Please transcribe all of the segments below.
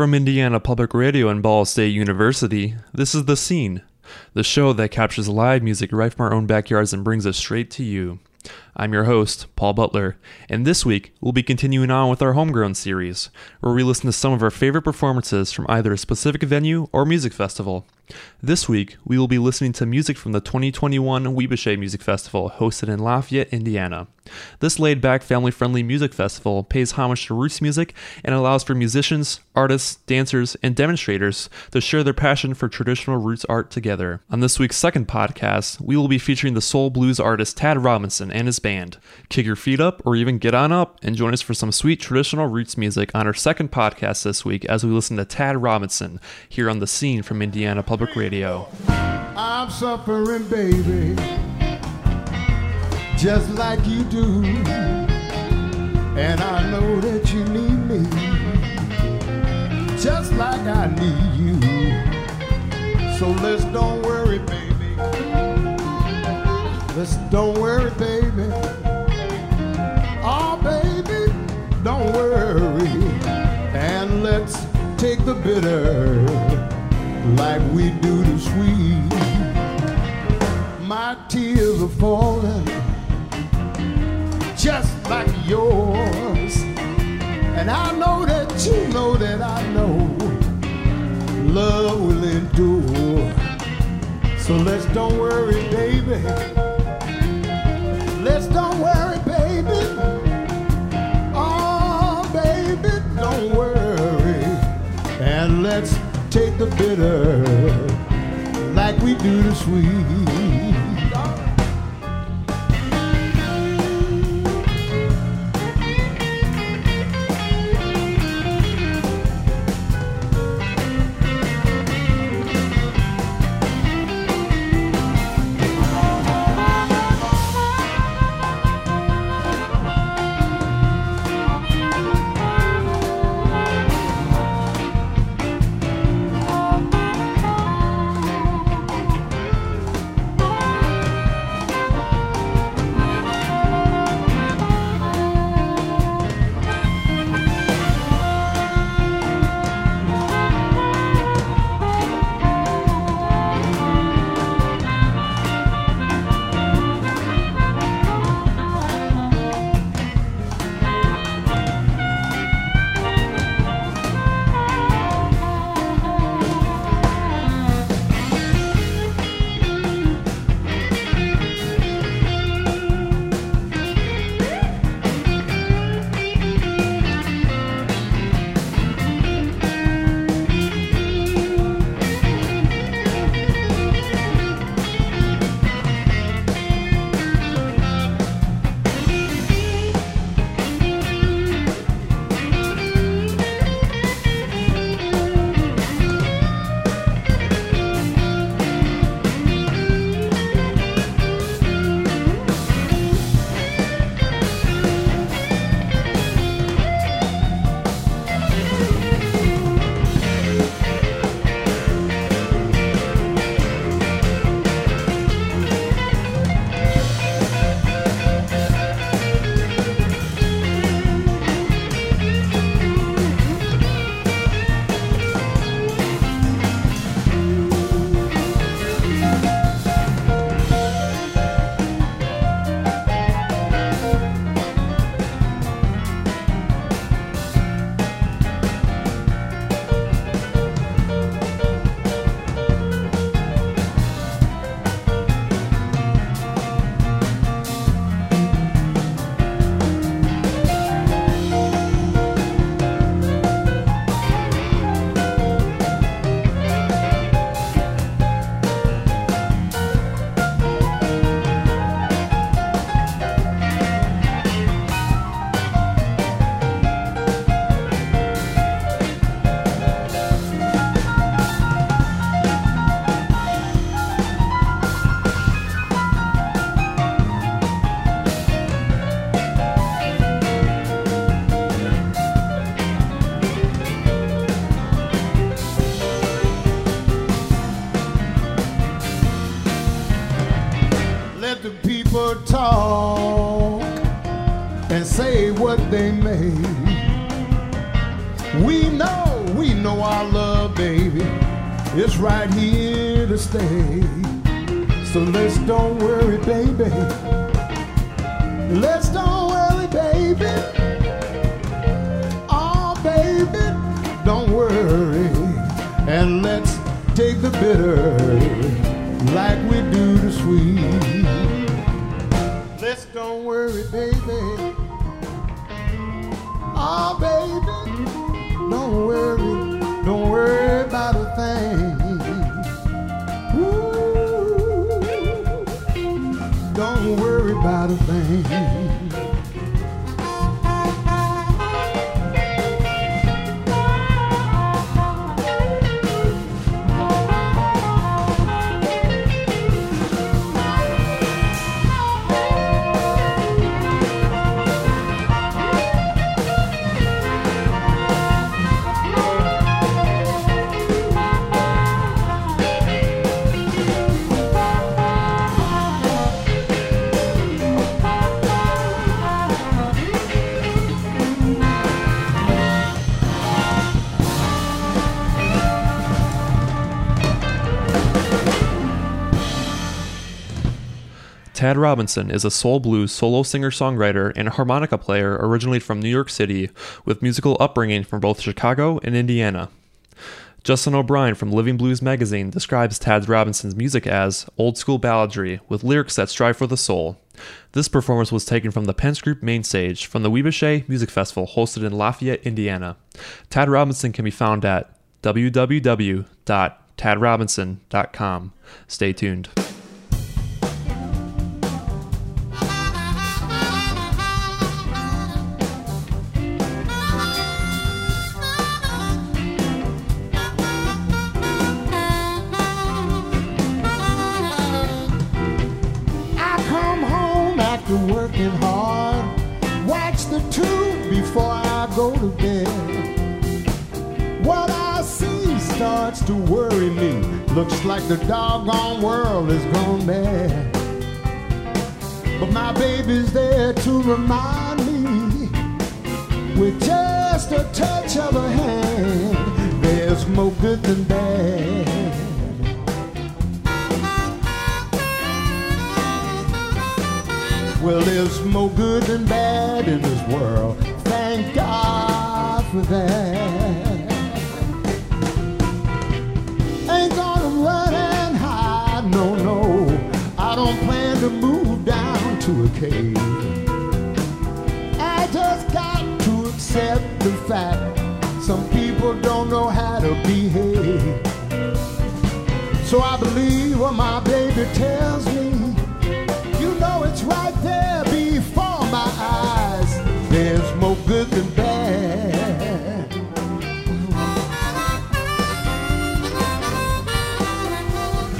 From Indiana Public Radio and Ball State University, this is The Scene, the show that captures live music right from our own backyards and brings it straight to you. I'm your host, Paul Butler, and this week we'll be continuing on with our Homegrown series, where we listen to some of our favorite performances from either a specific venue or music festival. This week, we will be listening to music from the 2021 Ouibache Music Festival hosted in Lafayette, Indiana. This laid back, family friendly music festival pays homage to roots music and allows for musicians, artists, dancers, and demonstrators to share their passion for traditional roots art together. On this week's second podcast, we will be featuring the soul blues artist Tad Robinson and his band. Kick your feet up or even get on up and join us for some sweet traditional roots music on our second podcast this week as we listen to Tad Robinson here on the scene from Indiana Public Radio. I'm suffering, baby, just like you do. And I know that you need me, just like I need you. So let's don't worry, baby. Let's don't worry, baby. Oh, baby, don't worry. And let's take the bitter like we do the sweet. My tears are falling just like yours. And I know that you know that I know love will endure. So let's don't worry, baby. The bitter like we do the sweet. Stay. So let's don't worry, baby. Let's don't worry, baby. Oh, baby, don't worry. And let's take the bitter like we do the sweet. Let's don't worry, baby. Oh, baby, Tad Robinson is a soul blues solo singer songwriter and harmonica player originally from New York City, with musical upbringing from both Chicago and Indiana. Justin O'Brien from Living Blues magazine describes Tad Robinson's music as old school balladry with lyrics that strive for the soul. This performance was taken from the Pence Group main stage from the Ouibache Music Festival hosted in Lafayette, Indiana. Tad Robinson can be found at www.tadrobinson.com. Stay tuned. Looks like the doggone world is gone mad. But my baby's there to remind me with just a touch of her hand, there's more good than bad. Well, there's more good than bad in this world. Thank God for that. To move down to a cave. I just got to accept the fact some people don't know how to behave. So I believe what my baby tells me. You know it's right there before my eyes. There's more good than bad.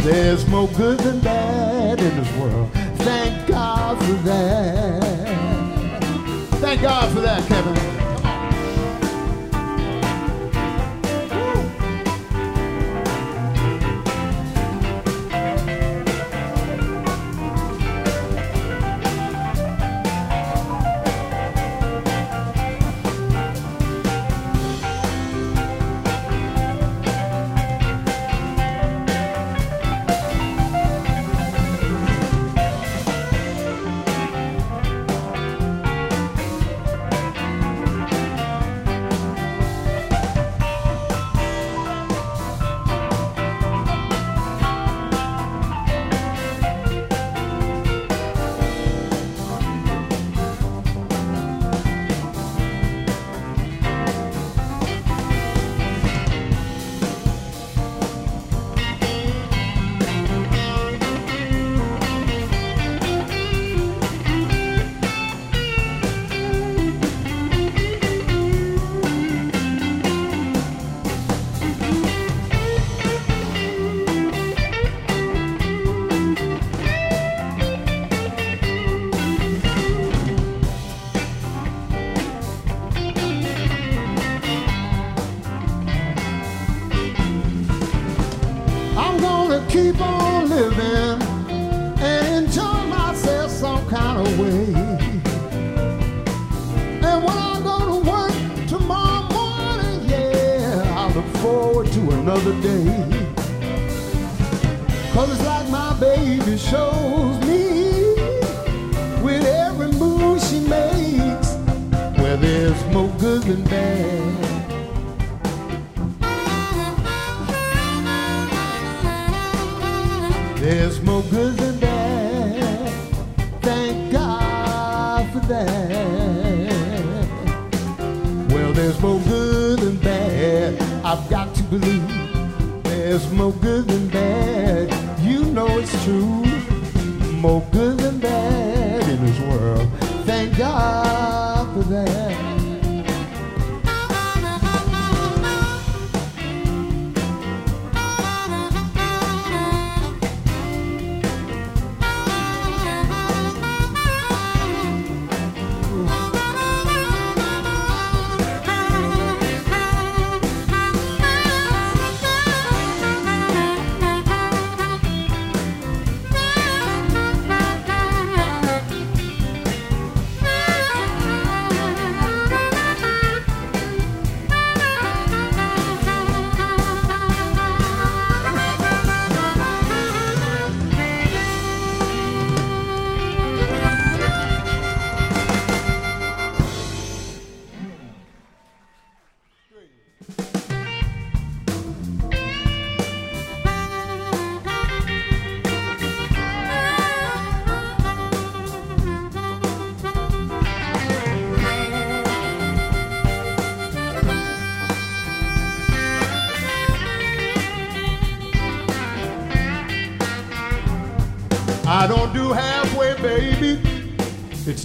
There's more good than bad in this world. Thank God for that. Thank God for that, Kevin.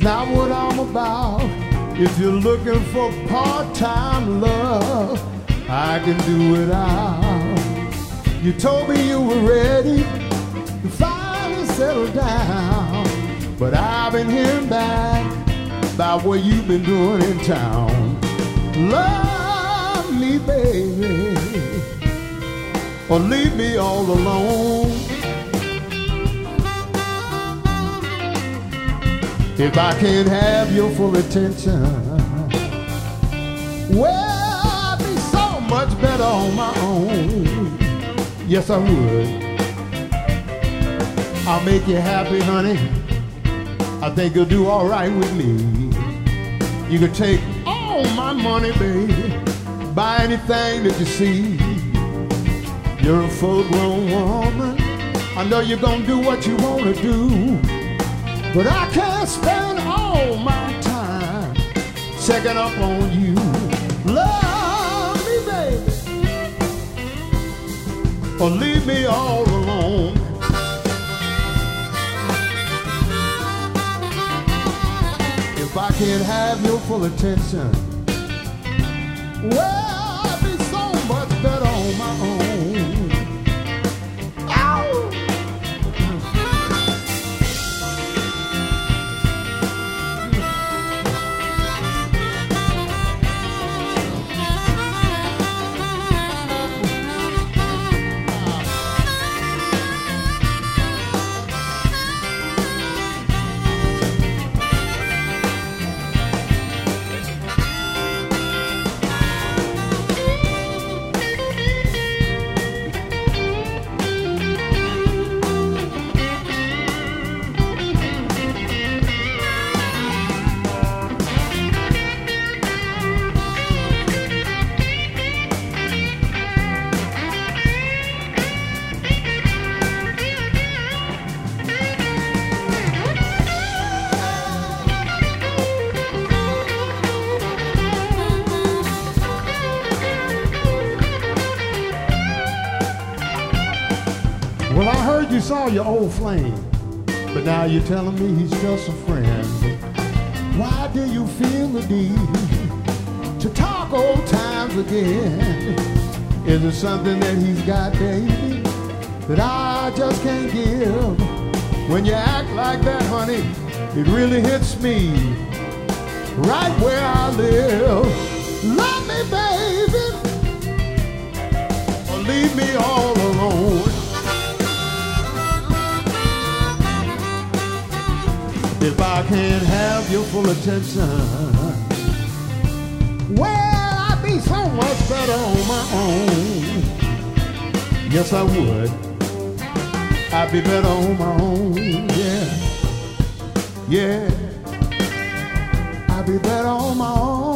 Not what I'm about. If you're looking for part-time love, I can do without. You told me you were ready to finally settle down, but I've been hearing back about what you've been doing in town. Love me, baby, or leave me all alone. If I can't have your full attention, well, I'd be so much better on my own. Yes, I would. I'll make you happy, honey. I think you'll do all right with me. You can take all my money, baby. Buy anything that you see. You're a full-grown woman. I know you're gonna do what you wanna do. But I can't spend all my time checking up on you. Love me, baby, or leave me all alone. If I can't have your full attention, well, your old flame, but now you're telling me he's just a friend. Why do you feel the need to talk old times again? Is it something that he's got, baby, that I just can't give? When you act like that, honey, it really hits me right where I live. Love me, baby, or leave me all alone. If I can't have your full attention, well, I'd be so much better on my own. Yes, I would. I'd be better on my own. Yeah. Yeah. I'd be better on my own.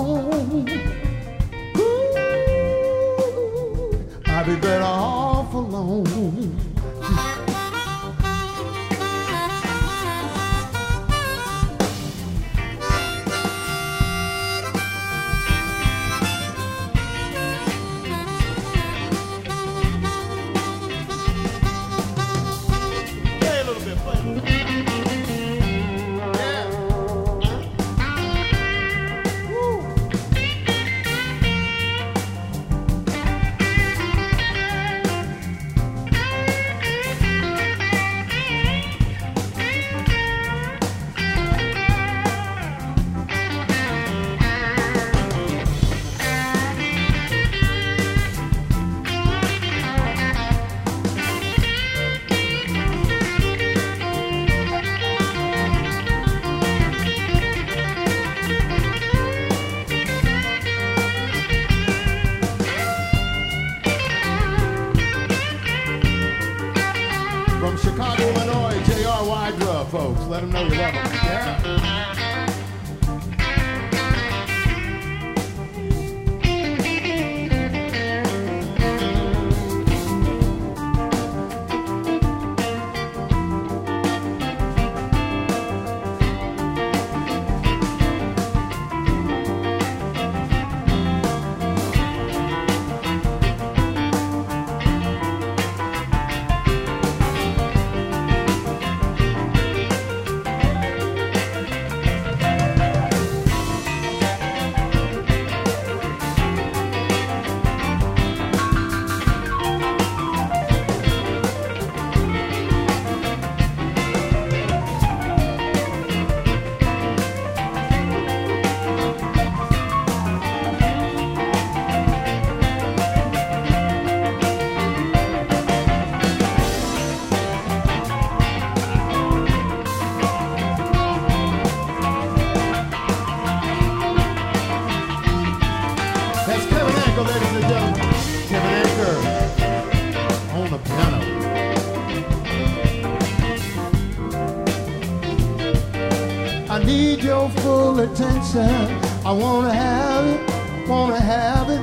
I wanna have it, wanna have it.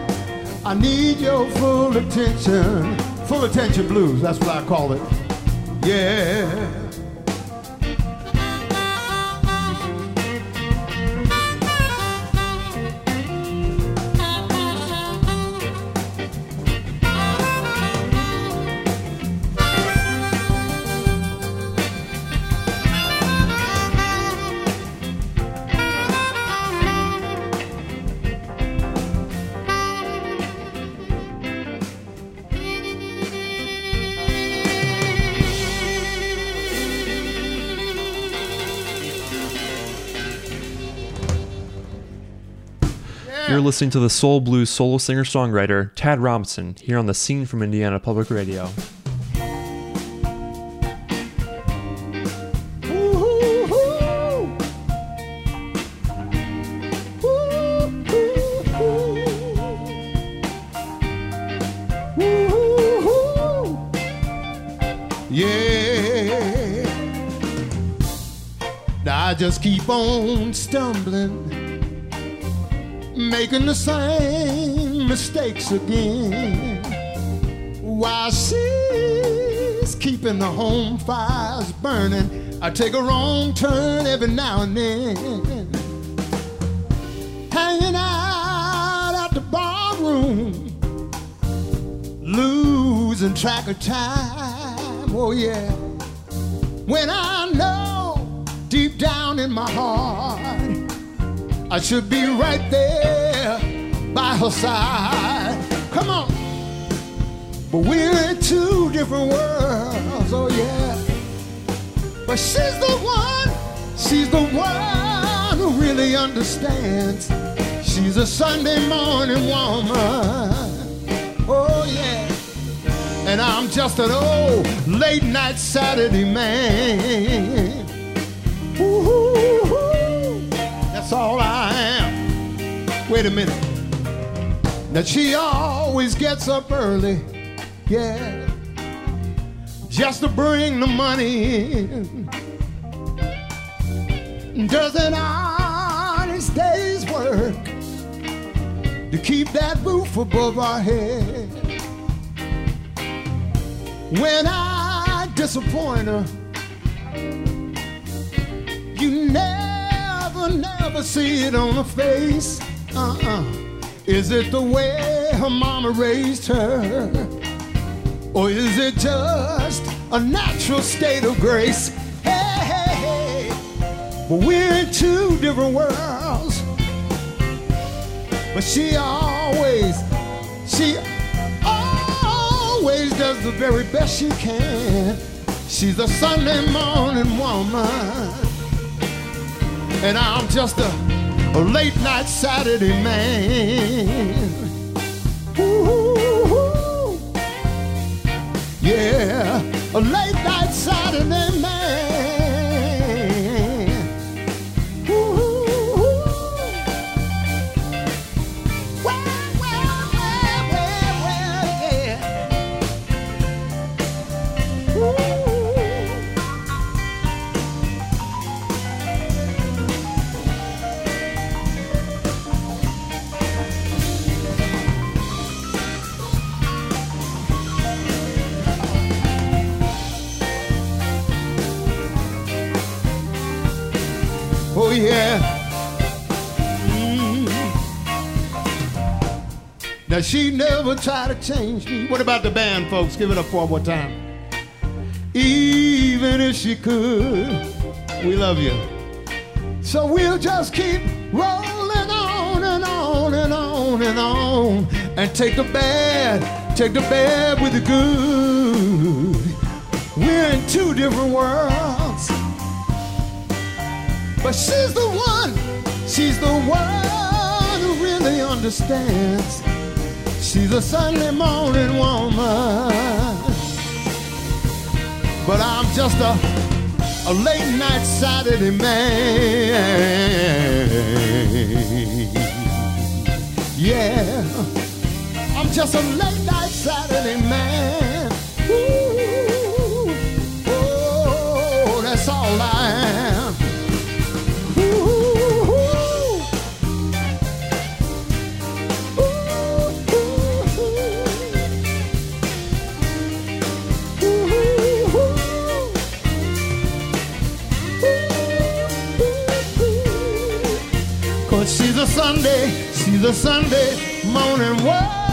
I need your full attention. Full attention blues, that's what I call it. Yeah. You're listening to the soul blues solo singer songwriter Tad Robinson here on the scene from Indiana Public Radio. Yeah. I just keep on stumbling, making the same mistakes again. While she's keeping the home fires burning, I take a wrong turn every now and then. Hanging out at the bar room, losing track of time. Oh, yeah. When I know deep down in my heart, I should be right there by her side. Come on. But we're in two different worlds, oh yeah. But she's the one, she's the one who really understands. She's a Sunday morning woman, oh yeah. And I'm just an old late night Saturday man. Ooh, that's all I am. Wait a minute. Now she always gets up early, yeah. just to bring the money in. Does an honest day's work to keep that roof above our head. When I disappoint her, you never, never see it on her face. Uh-uh. Is it the way her mama raised her? Or is it just a natural state of grace? Hey, hey, hey. But we're in two different worlds. But she always, she always does the very best she can. She's a Sunday morning woman. And I'm just a, a late night Saturday man. Ooh, yeah, a late night Saturday man. Now she never tried to change me. What about the band, folks? Give it up for one more time. Even if she could, we love you. So we'll just keep rolling on and on and on and on and take the bad, take the bad with the good. We're in two different worlds. But she's the one, she's the one who really understands. She's a Sunday morning woman. But I'm just a, a late night Saturday man. Yeah, I'm just a late night Saturday man. Cause she's a Sunday, she's a Sunday morning woman.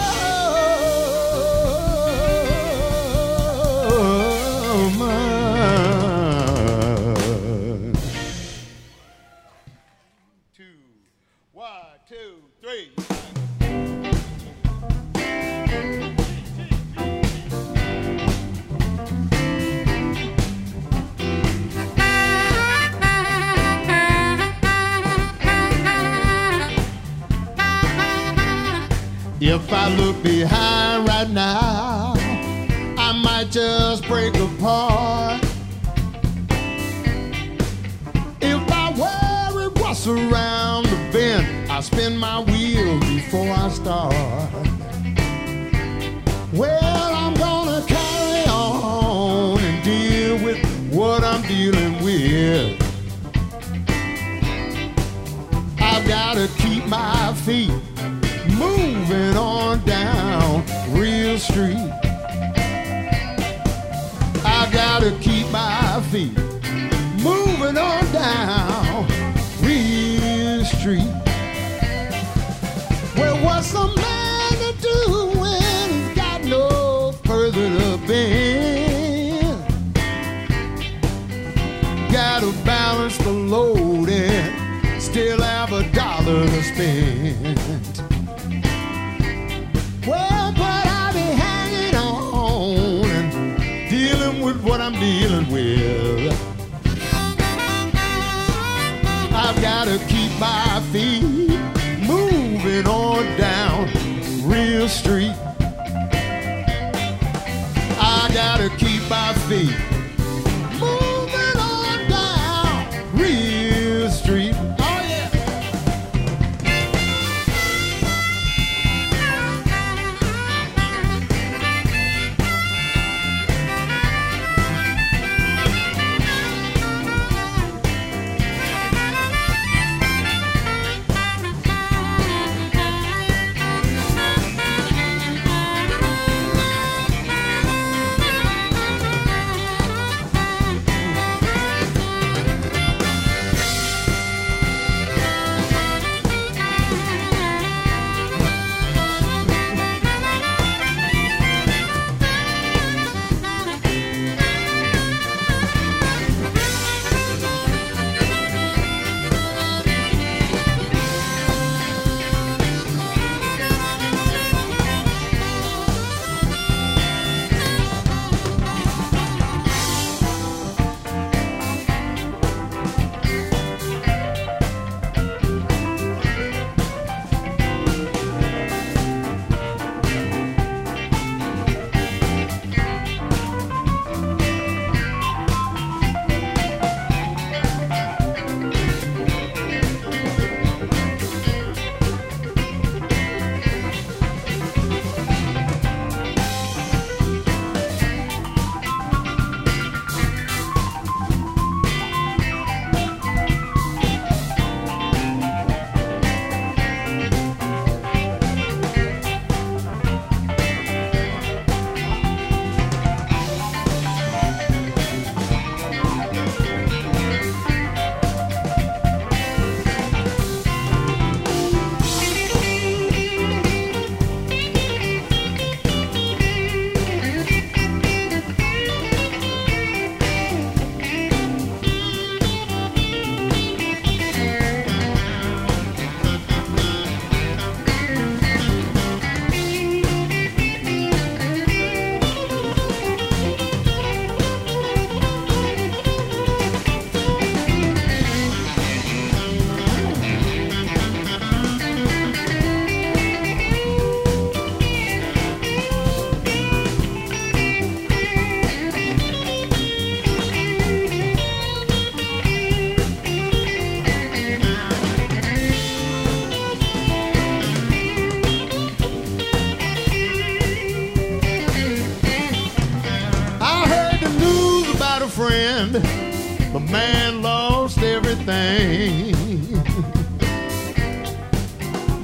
Man lost everything.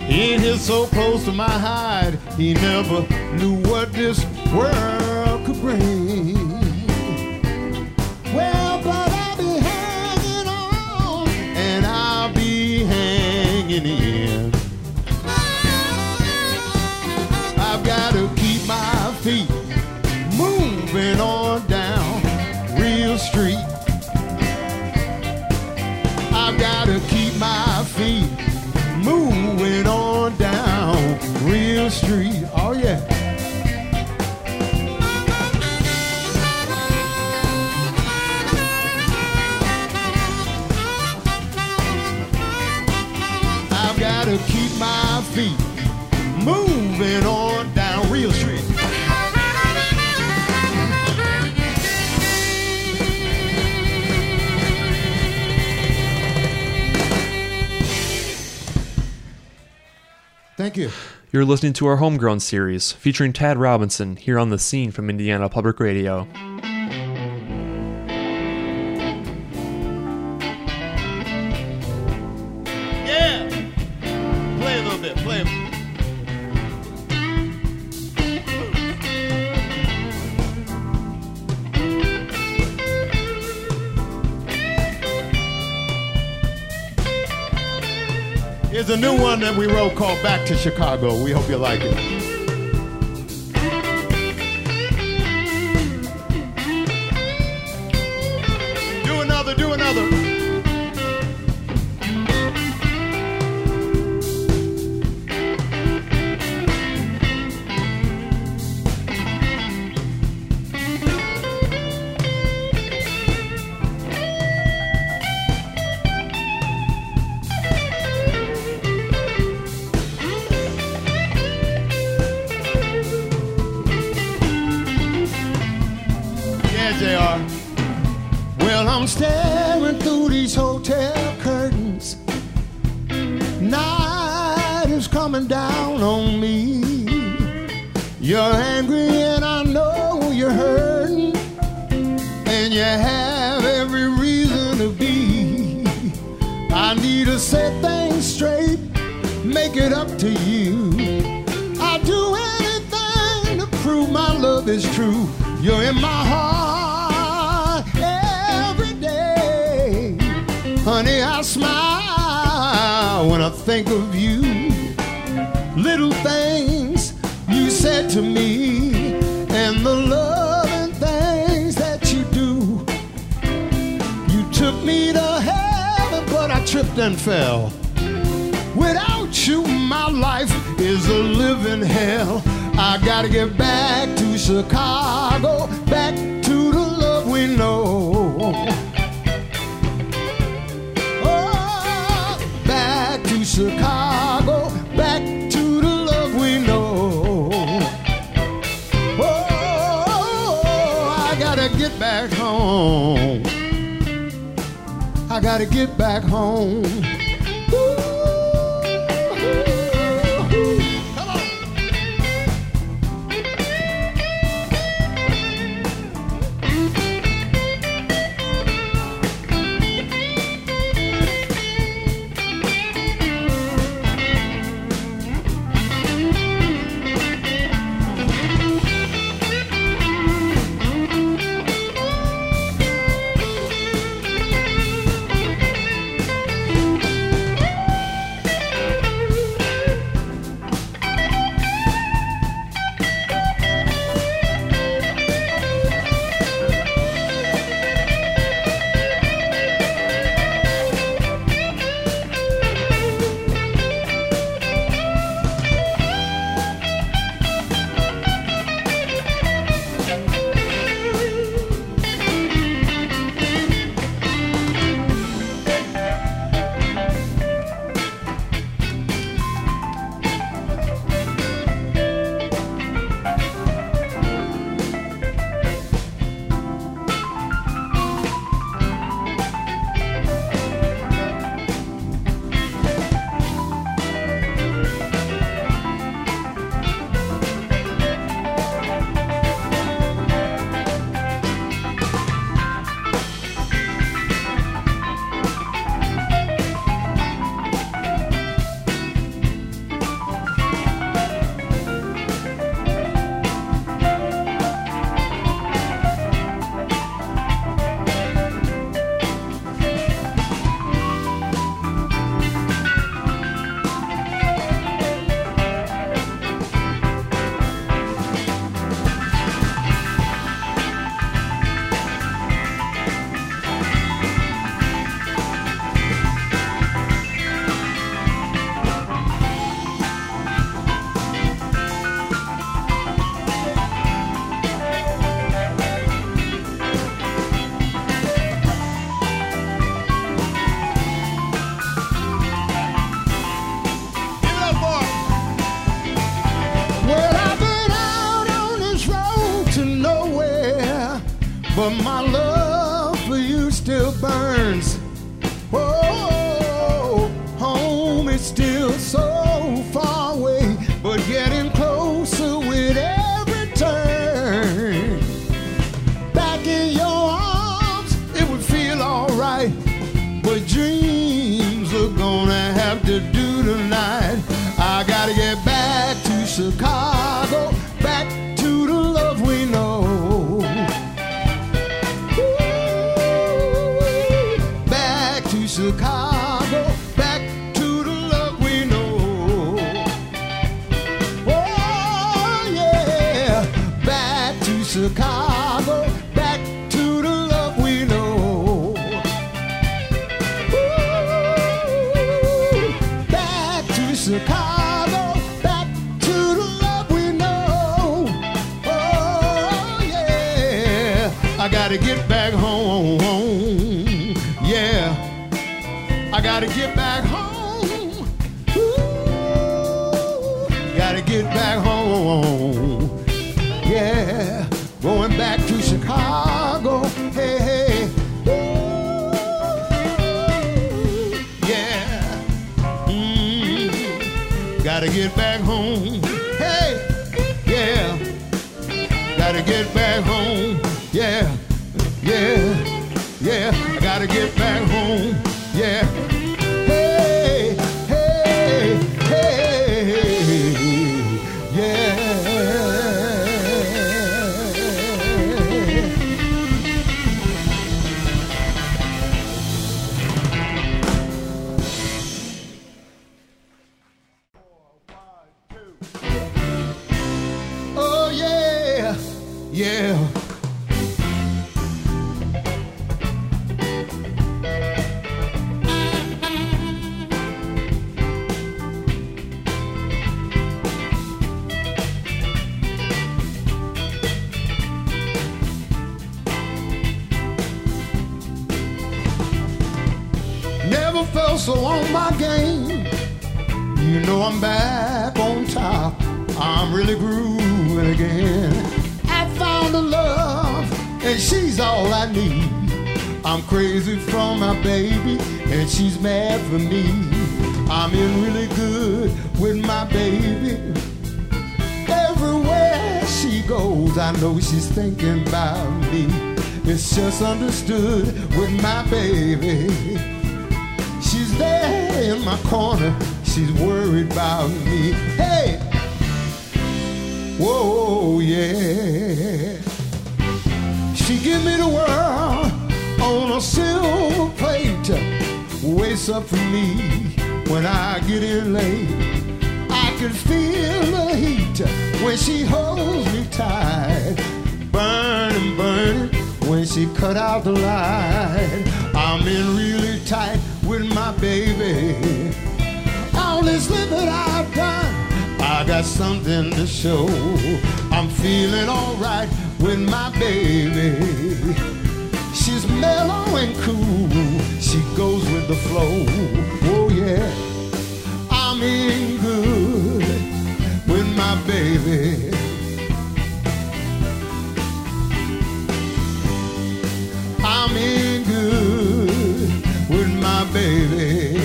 In his so close to my hide, he never knew what this world could bring. Well, but I'll be hanging on, and I'll be hanging in. Street. You're listening to our Homegrown series featuring Tad Robinson here on the scene from Indiana Public Radio. To Chicago. We hope you like it. Yeah, JR. Well, I'm staring through these hotel curtains. Night is coming down on me. You're angry and I know you're hurting. And you have every reason to be. I need to set things straight, make it up to you. I'll do anything to prove my love is true. You're in my heart smile when I think of you. Little things you said to me, and the loving things that you do. You took me to heaven, but I tripped and fell. Without you, my life is a living hell. I gotta get back to Chicago, back Chicago, back to the love we know. Oh, I gotta get back home. I gotta get back home. Chicago, back to the love we know. Ooh, back to Chicago, back to the love we know. Oh yeah, I gotta get back home. Yeah, I gotta get back home. She give me the world on a silver plate. Waits up for me when I get in late. I can feel the heat when she holds me tight. Burning, burning when she cut out the light. I'm in really tight with my baby. All this living I've done, I got something to show. I'm feeling alright with my baby. She's mellow and cool, she goes with the flow. Oh yeah, I'm in good with my baby. I'm in good with my baby.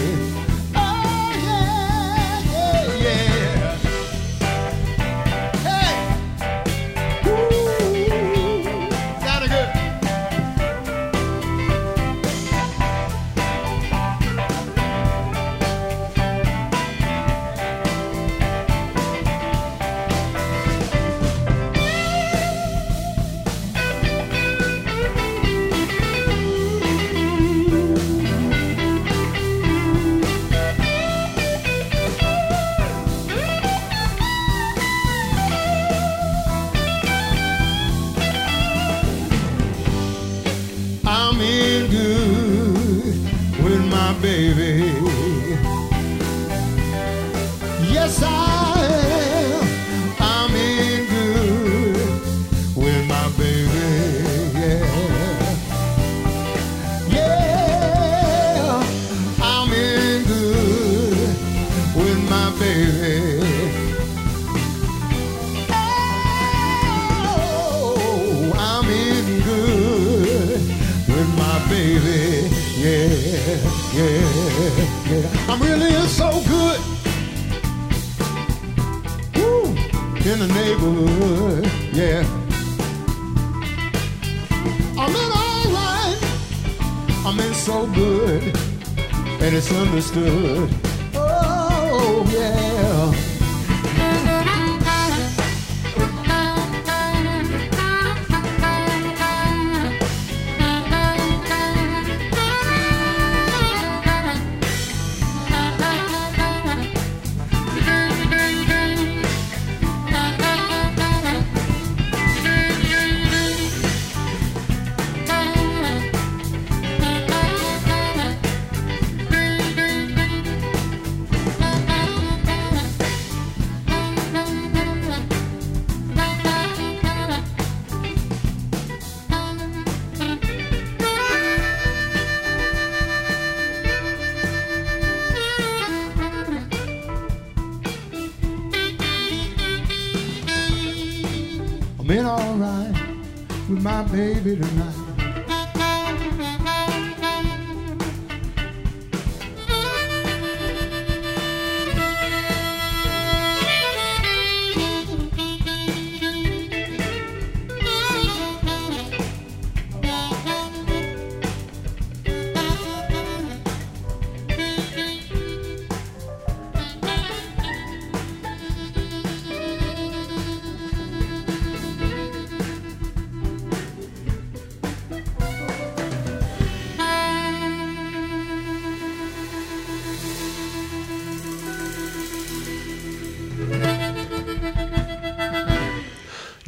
I'm in so good. And it's understood.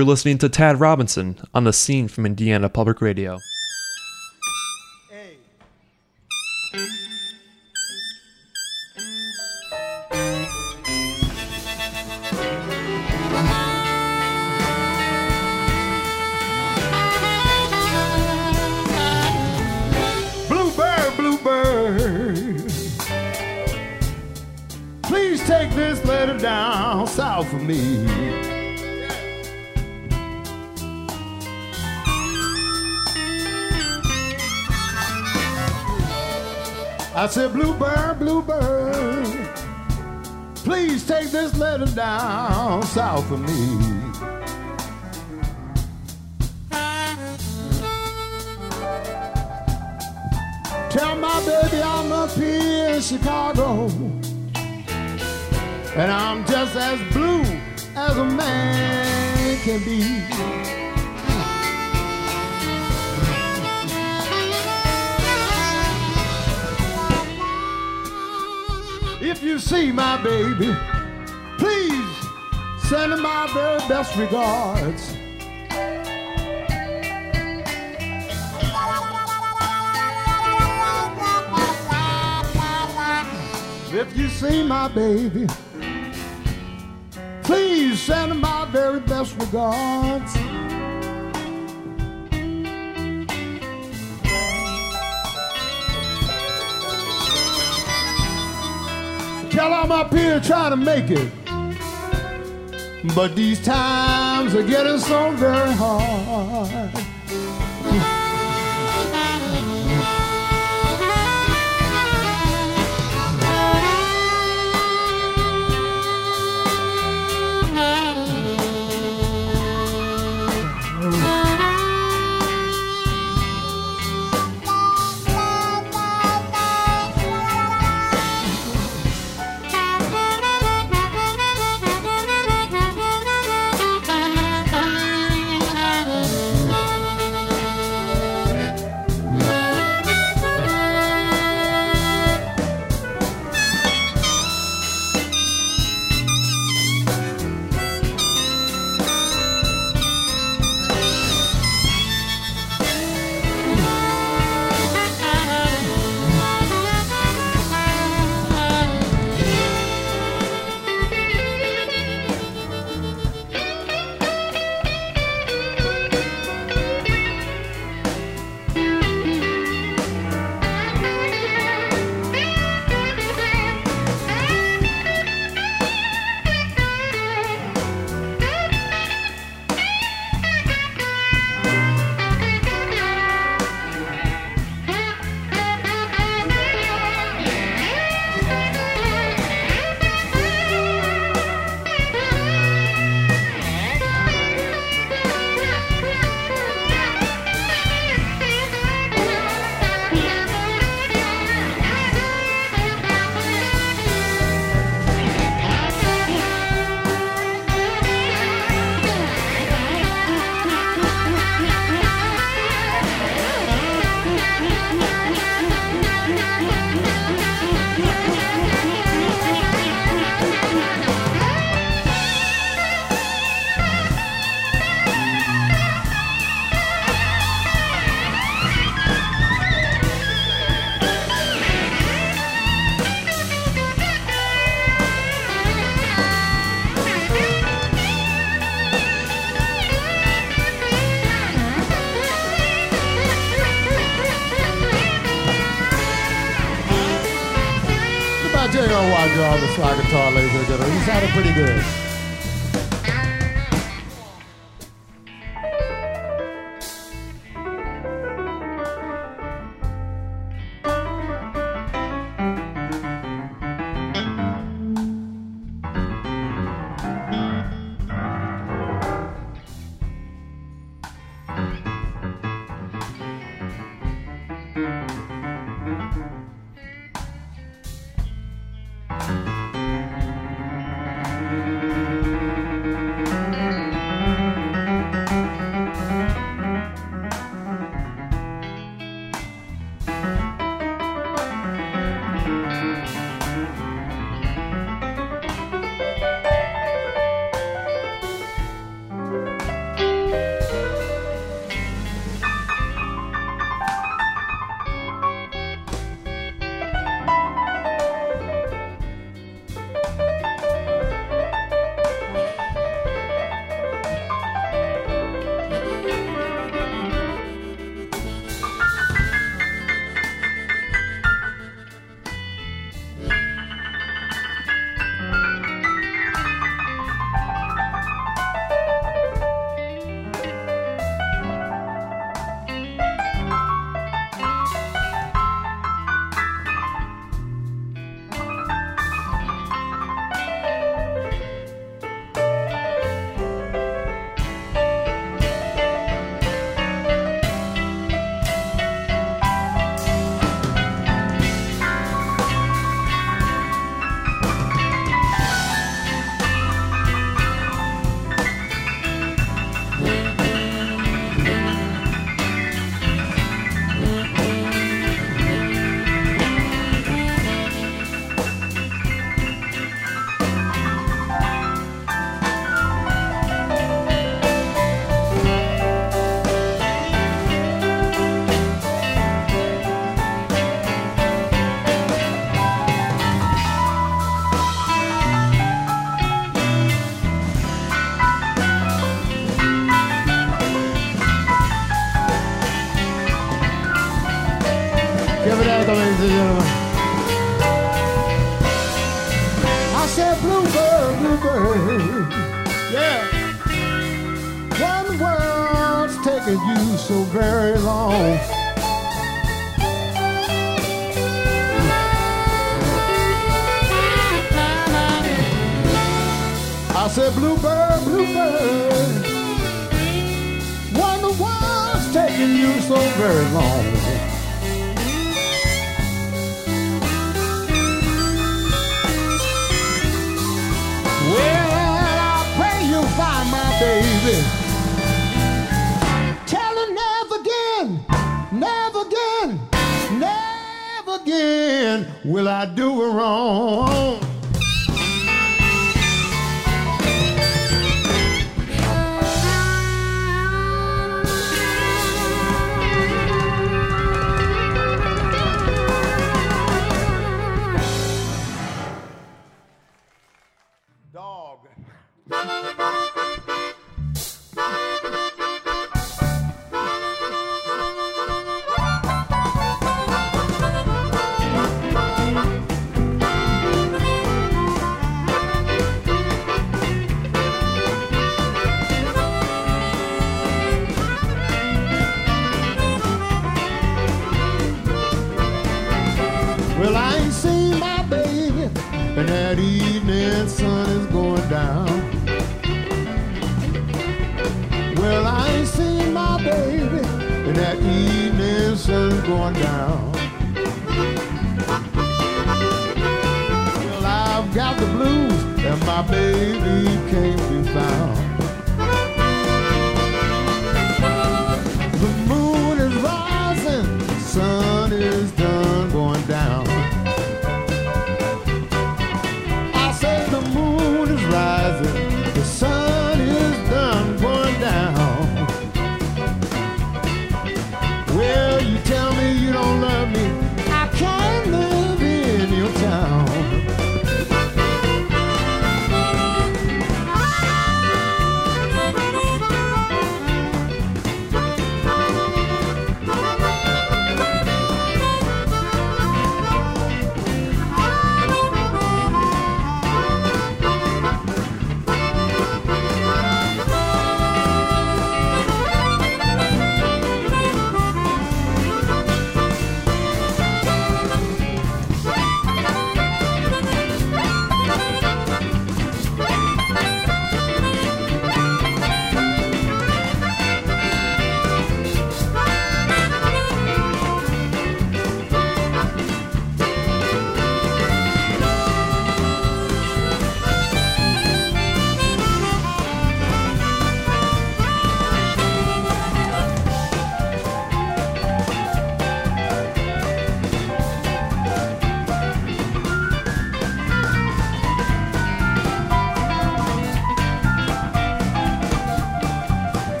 You're listening to Tad Robinson on the scene from Indiana Public Radio. I said, Bluebird, Bluebird. Please take this letter down south for me. Tell my baby I'm up here in Chicago. And I'm just as blue as a man can be. If you see my baby, please send her my very best regards. If you see my baby, please send her my very best regards. Tell all my peers trying to make it. But these times are getting so very hard. Slide guitar, ladies and gentlemen. He sounded pretty good.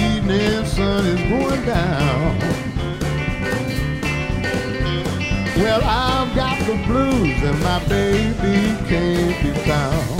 Evening sun is going down. Well, I've got the blues and my baby can't be found.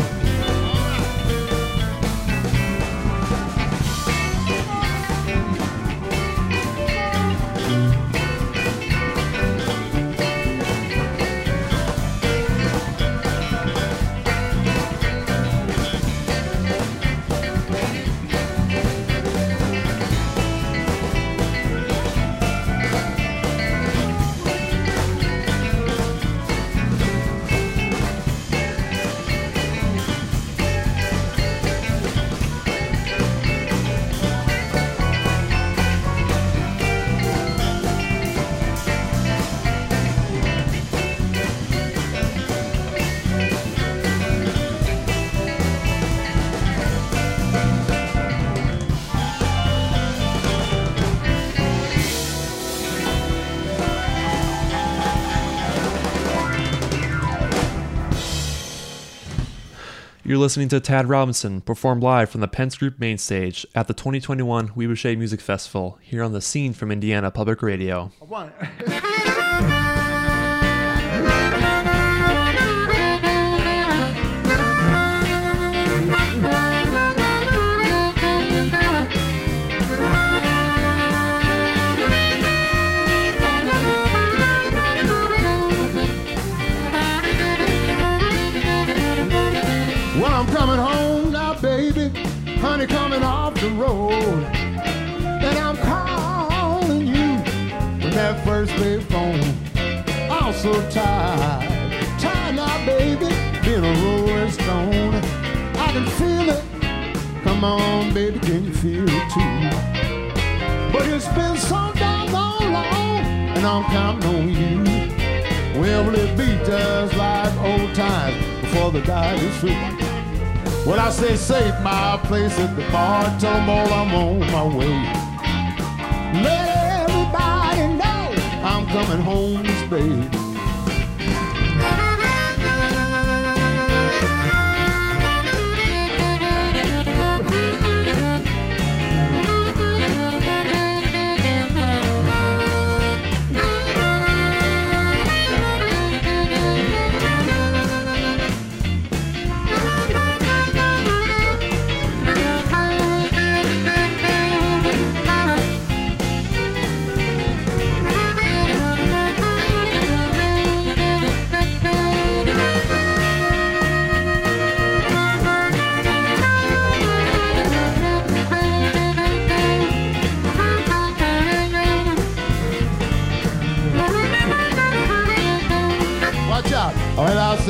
You're listening to Tad Robinson perform live from the Pence Group main stage at the 2021 Ouibache Music Festival here on the scene from Indiana Public Radio. off the road. And I'm calling you from that first pay phone. I'm so tired. Tired now, baby. Being a rolling stone. I can feel it. Come on, baby, can you feel it too? But it's been so doggone long, and I'm counting on you. Will it be just like old times before the night is through? Well, I say, save my place at the bar. Tell 'em all I'm on my way. Let everybody know I'm coming home stay.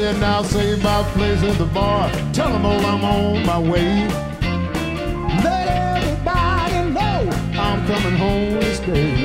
Said now save my place at the bar. Tell 'em all I'm on my way. Let everybody know I'm coming home to stay.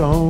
Alone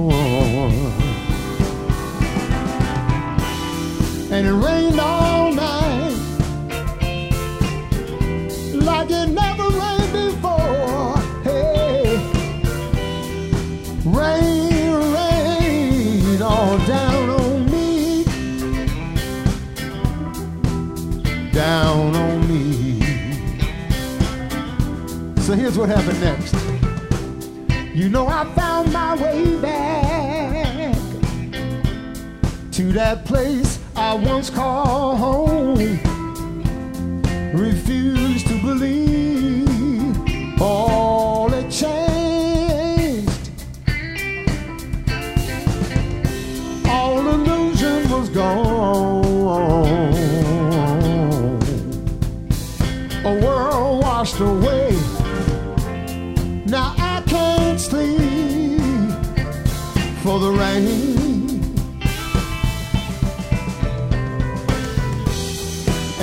And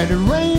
it rained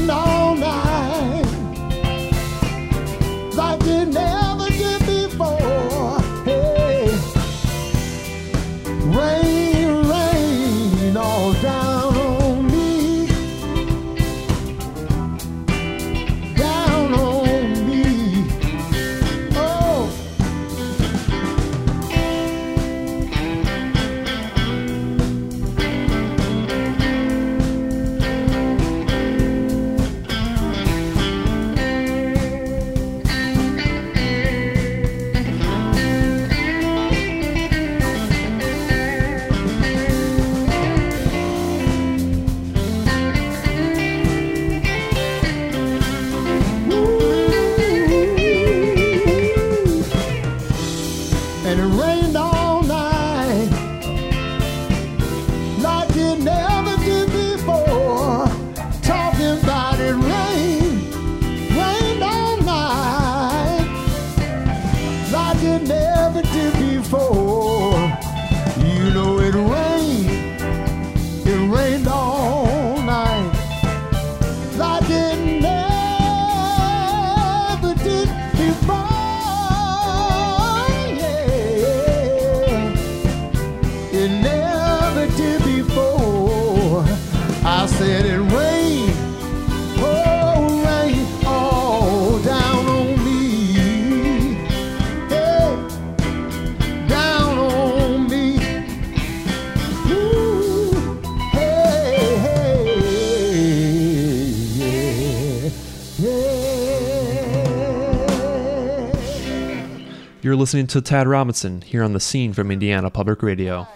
listening to Tad Robinson here on the scene from Indiana Public Radio.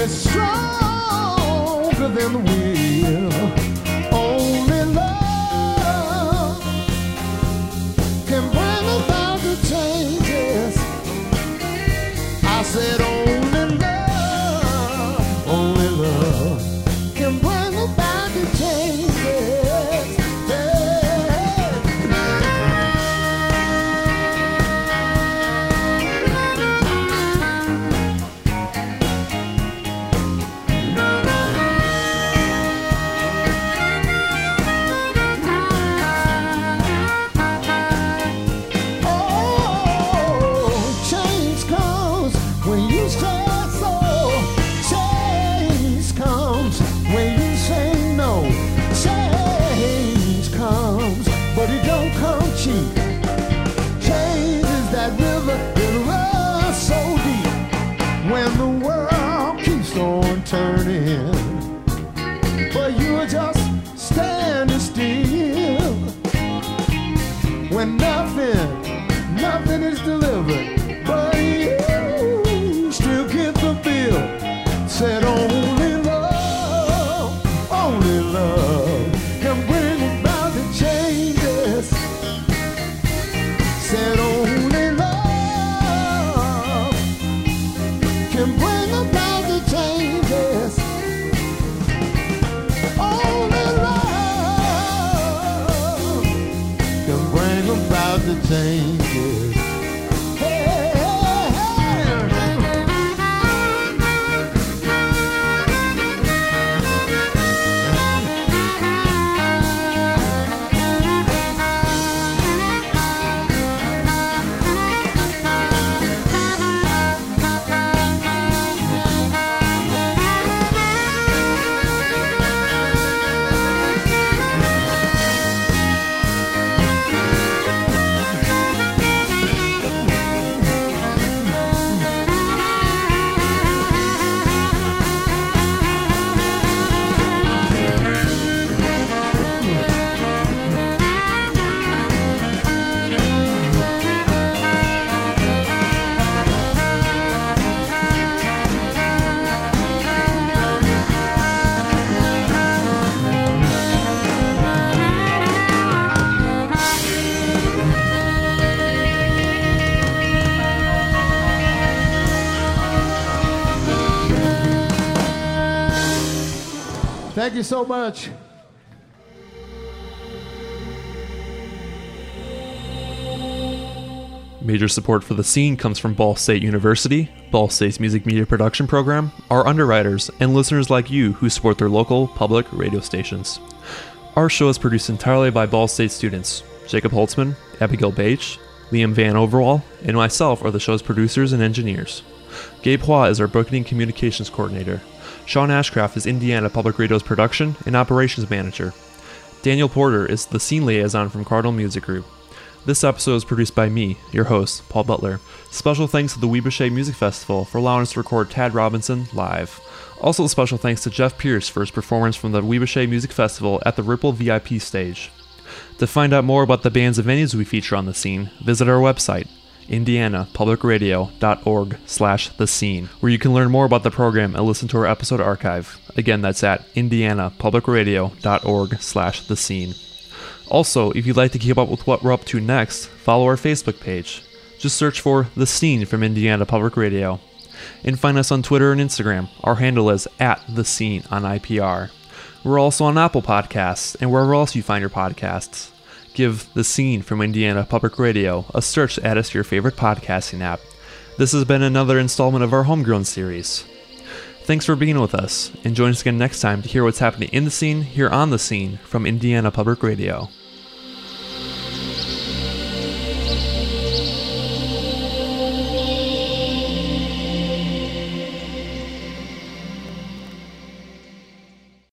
It's stronger than the will. Only love can bring about the changes. I said. You so much. Major support for the scene comes from Ball State University, Ball State's music media production program, our underwriters, and listeners like you who support their local public radio stations. Our show is produced entirely by Ball State students. Jacob Holtzman, Abigail Bache, Liam Van Overall, and myself are the show's producers and engineers. Gabe Hua is our booking communications coordinator. Sean Ashcraft is Indiana Public Radio's production and operations manager. Daniel Porter is the scene liaison from Cardinal Music Group. This episode is produced by me, your host, Paul Butler. Special thanks to the Ouibache Music Festival for allowing us to record Tad Robinson live. Also, special thanks to Jeff Pierce for his performance from the Ouibache Music Festival at the Ripple VIP stage. To find out more about the bands and venues we feature on the scene, visit our website, indianapublicradio.org slash the scene, where you can learn more about the program and listen to our episode archive. Again, that's at indianapublicradio.org slash the scene. Also, if you'd like to keep up with what we're up to next, follow our Facebook page. Just search for The Scene from Indiana Public Radio. And find us on Twitter and Instagram. Our handle is at The Scene on IPR. We're also on Apple Podcasts and wherever else you find your podcasts. Give The Scene from Indiana Public Radio a search to add us to your favorite podcasting app. This has been another installment of our Homegrown series. Thanks for being with us, and join us again next time to hear what's happening in the scene, here on the scene, from Indiana Public Radio.